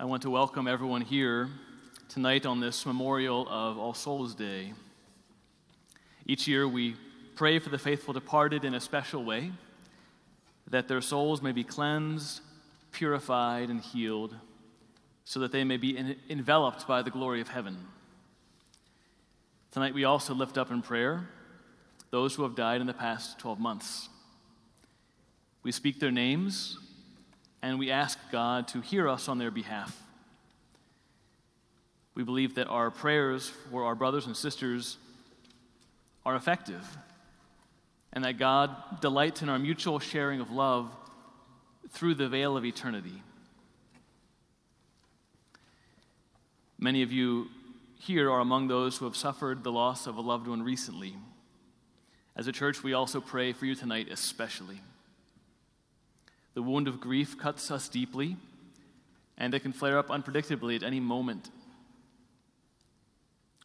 I want to welcome everyone here tonight on this memorial of All Souls Day. Each year we pray for the faithful departed in a special way, that their souls may be cleansed, purified, and healed, so that they may be enveloped by the glory of heaven. Tonight we also lift up in prayer those who have died in the past 12 months. We speak their names and we ask God to hear us on their behalf. We believe that our prayers for our brothers and sisters are effective, and that God delights in our mutual sharing of love through the veil of eternity. Many of you here are among those who have suffered the loss of a loved one recently. As a church, we also pray for you tonight, especially. The wound of grief cuts us deeply, and it can flare up unpredictably at any moment.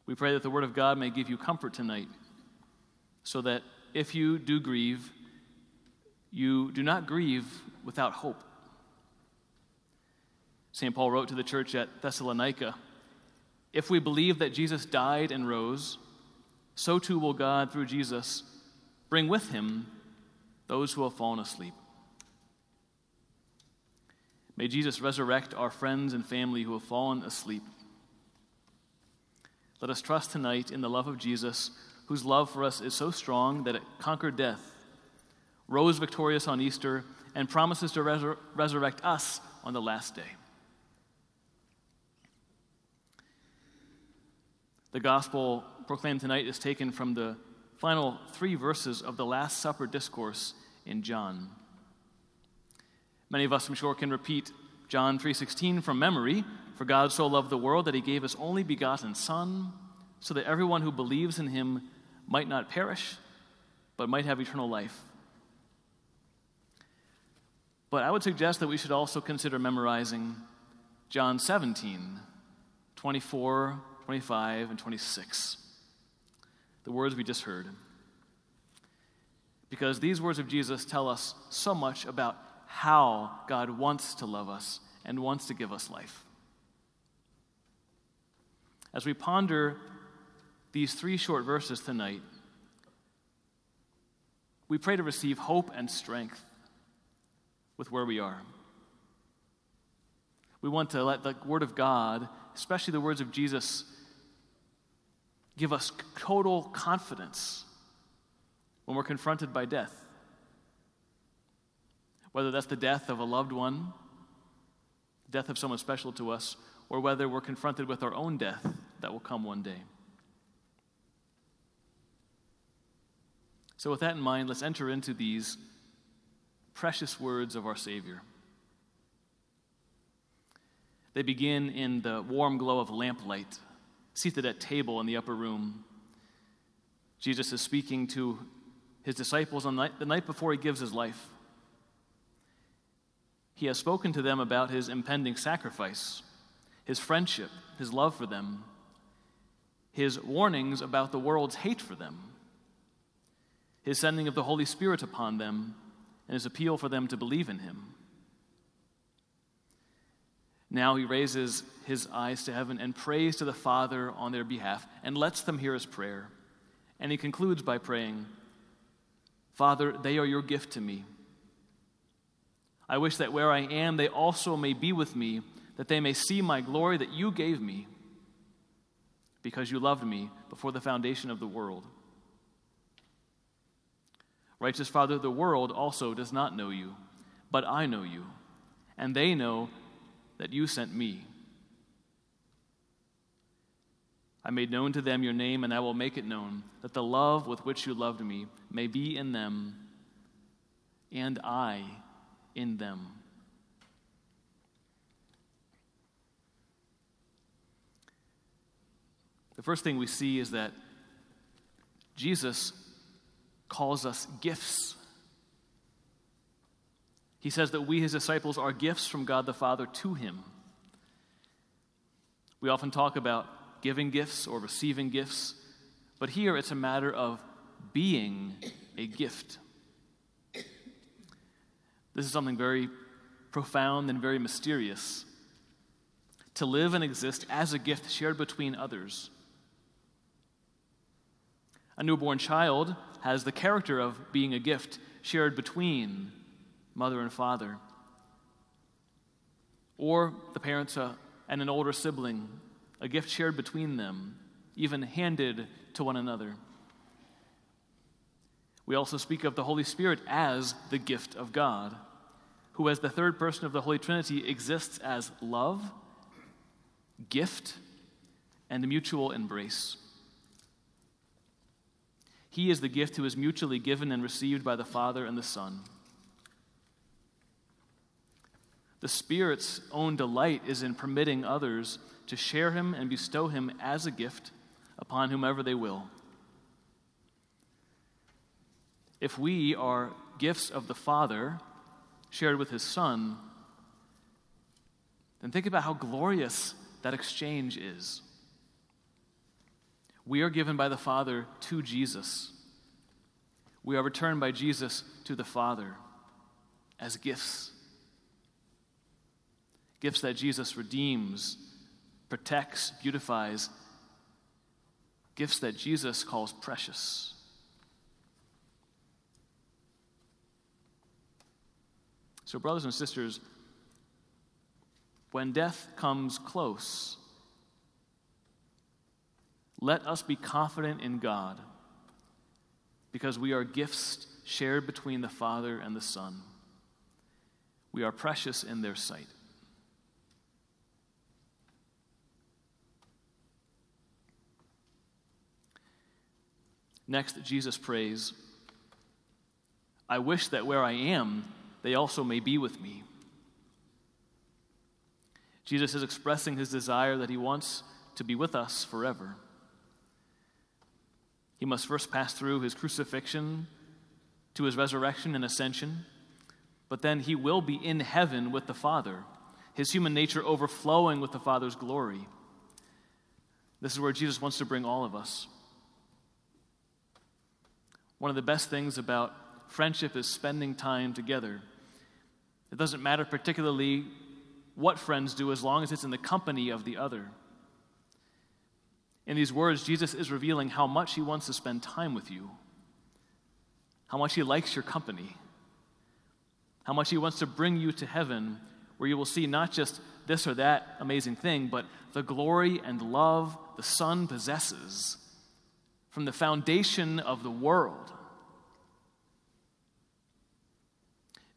We pray that the Word of God may give you comfort tonight, so that if you do grieve, you do not grieve without hope. St. Paul wrote to the church at Thessalonica If we believe that Jesus died and rose, so too will God, through Jesus, bring with him those who have fallen asleep. May Jesus resurrect our friends and family who have fallen asleep. Let us trust tonight in the love of Jesus, whose love for us is so strong that it conquered death, rose victorious on Easter, and promises to resur- resurrect us on the last day. The gospel proclaimed tonight is taken from the final three verses of the Last Supper discourse in John. Many of us, I'm sure, can repeat John 3:16 from memory, for God so loved the world that he gave his only begotten son so that everyone who believes in him might not perish but might have eternal life. But I would suggest that we should also consider memorizing John 17, 24, 25, and 26. The words we just heard. Because these words of Jesus tell us so much about how God wants to love us and wants to give us life. As we ponder these three short verses tonight, we pray to receive hope and strength with where we are. We want to let the Word of God, especially the words of Jesus, give us total confidence when we're confronted by death whether that's the death of a loved one, death of someone special to us, or whether we're confronted with our own death that will come one day. So, with that in mind, let's enter into these precious words of our Savior. They begin in the warm glow of lamplight, seated at table in the upper room. Jesus is speaking to his disciples on the night before he gives his life. He has spoken to them about his impending sacrifice, his friendship, his love for them, his warnings about the world's hate for them, his sending of the Holy Spirit upon them, and his appeal for them to believe in him. Now he raises his eyes to heaven and prays to the Father on their behalf and lets them hear his prayer. And he concludes by praying, Father, they are your gift to me. I wish that where I am, they also may be with me, that they may see my glory that you gave me, because you loved me before the foundation of the world. Righteous Father, the world also does not know you, but I know you, and they know that you sent me. I made known to them your name, and I will make it known, that the love with which you loved me may be in them, and I in them. The first thing we see is that Jesus calls us gifts. He says that we, his disciples, are gifts from God the Father to him. We often talk about giving gifts or receiving gifts, but here it's a matter of being a gift. This is something very profound and very mysterious. to live and exist as a gift shared between others. A newborn child has the character of being a gift shared between mother and father, or the parents uh, and an older sibling, a gift shared between them, even handed to one another. We also speak of the Holy Spirit as the gift of God, who, as the third person of the Holy Trinity, exists as love, gift, and mutual embrace. He is the gift who is mutually given and received by the Father and the Son. The Spirit's own delight is in permitting others to share Him and bestow Him as a gift upon whomever they will. If we are gifts of the Father shared with His Son, then think about how glorious that exchange is. We are given by the Father to Jesus. We are returned by Jesus to the Father as gifts. Gifts that Jesus redeems, protects, beautifies. Gifts that Jesus calls precious. So, brothers and sisters, when death comes close, let us be confident in God because we are gifts shared between the Father and the Son. We are precious in their sight. Next, Jesus prays, I wish that where I am, they also may be with me. Jesus is expressing his desire that he wants to be with us forever. He must first pass through his crucifixion to his resurrection and ascension, but then he will be in heaven with the Father, his human nature overflowing with the Father's glory. This is where Jesus wants to bring all of us. One of the best things about friendship is spending time together. It doesn't matter particularly what friends do as long as it's in the company of the other. In these words, Jesus is revealing how much he wants to spend time with you, how much he likes your company, how much he wants to bring you to heaven where you will see not just this or that amazing thing, but the glory and love the Son possesses from the foundation of the world.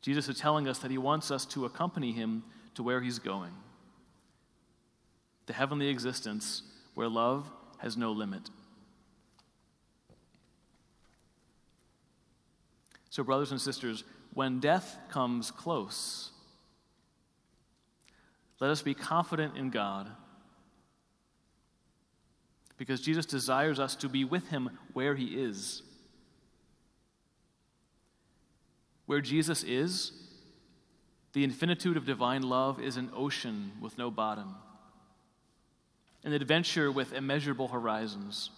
Jesus is telling us that he wants us to accompany him to where he's going the heavenly existence where love has no limit. So, brothers and sisters, when death comes close, let us be confident in God because Jesus desires us to be with him where he is. Where Jesus is, the infinitude of divine love is an ocean with no bottom, an adventure with immeasurable horizons,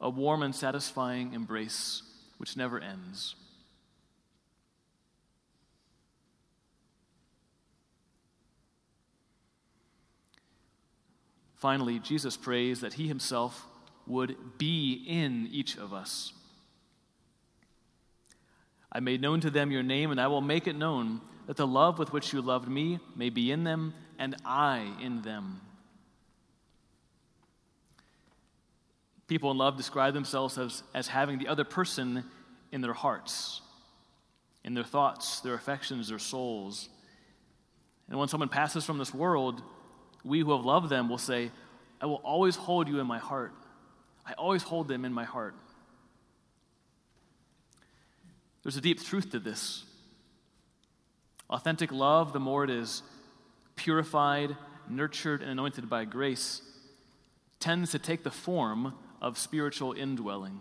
a warm and satisfying embrace which never ends. Finally, Jesus prays that he himself would be in each of us. I made known to them your name, and I will make it known that the love with which you loved me may be in them, and I in them. People in love describe themselves as, as having the other person in their hearts, in their thoughts, their affections, their souls. And when someone passes from this world, we who have loved them will say, I will always hold you in my heart. I always hold them in my heart. There's a deep truth to this. Authentic love, the more it is purified, nurtured, and anointed by grace, tends to take the form of spiritual indwelling.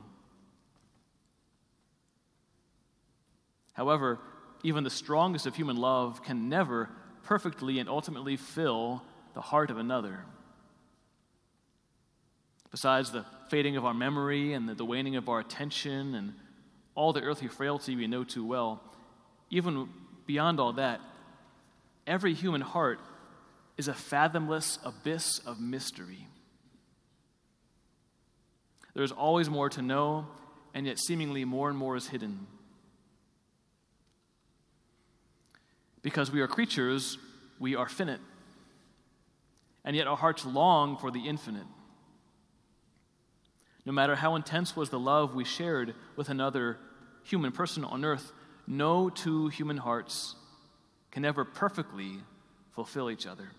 However, even the strongest of human love can never perfectly and ultimately fill the heart of another. Besides the fading of our memory and the, the waning of our attention and all the earthly frailty we know too well, even beyond all that, every human heart is a fathomless abyss of mystery. There's always more to know, and yet seemingly more and more is hidden. Because we are creatures, we are finite. And yet our hearts long for the infinite. No matter how intense was the love we shared with another human person on earth, no two human hearts can ever perfectly fulfill each other.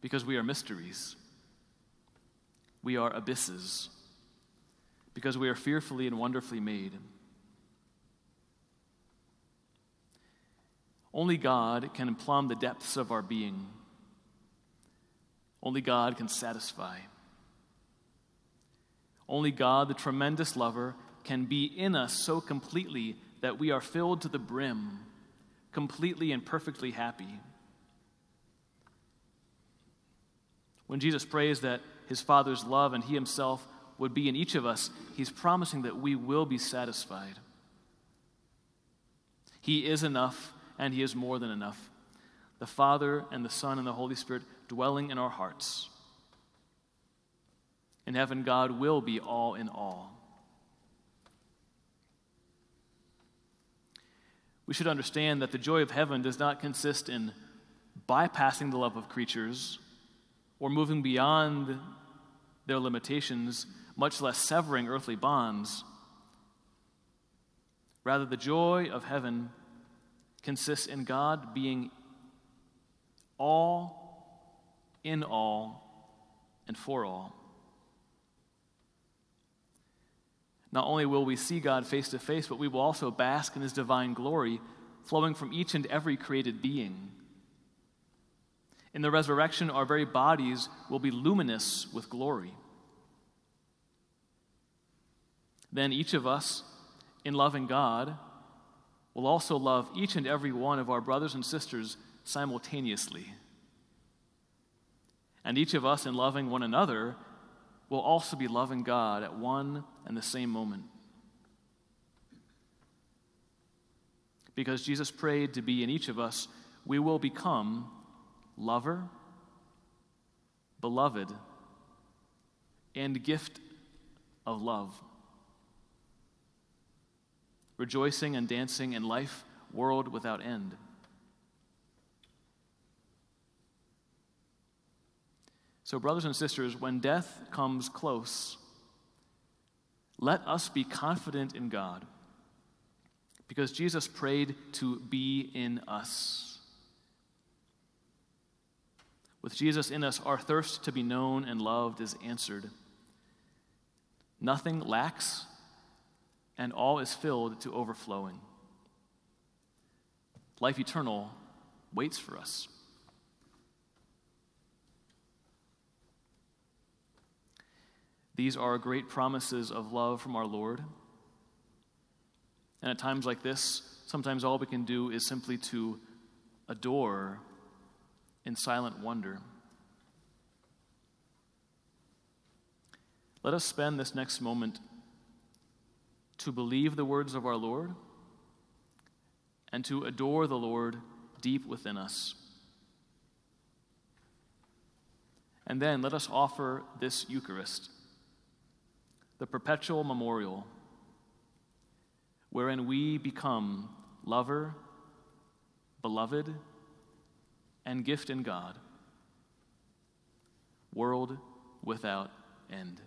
Because we are mysteries, we are abysses, because we are fearfully and wonderfully made. Only God can plumb the depths of our being. Only God can satisfy. Only God, the tremendous lover, can be in us so completely that we are filled to the brim, completely and perfectly happy. When Jesus prays that his Father's love and he himself would be in each of us, he's promising that we will be satisfied. He is enough and he is more than enough. The Father and the Son and the Holy Spirit dwelling in our hearts. In heaven, God will be all in all. We should understand that the joy of heaven does not consist in bypassing the love of creatures or moving beyond their limitations, much less severing earthly bonds. Rather, the joy of heaven consists in God being all, in all, and for all. Not only will we see God face to face, but we will also bask in his divine glory flowing from each and every created being. In the resurrection, our very bodies will be luminous with glory. Then each of us, in loving God, will also love each and every one of our brothers and sisters simultaneously. And each of us, in loving one another, will also be loving God at one and the same moment. Because Jesus prayed to be in each of us, we will become lover, beloved, and gift of love. Rejoicing and dancing in life, world without end. So, brothers and sisters, when death comes close, let us be confident in God because Jesus prayed to be in us. With Jesus in us, our thirst to be known and loved is answered. Nothing lacks, and all is filled to overflowing. Life eternal waits for us. These are great promises of love from our Lord. And at times like this, sometimes all we can do is simply to adore in silent wonder. Let us spend this next moment to believe the words of our Lord and to adore the Lord deep within us. And then let us offer this Eucharist the perpetual memorial wherein we become lover, beloved, and gift in God, world without end.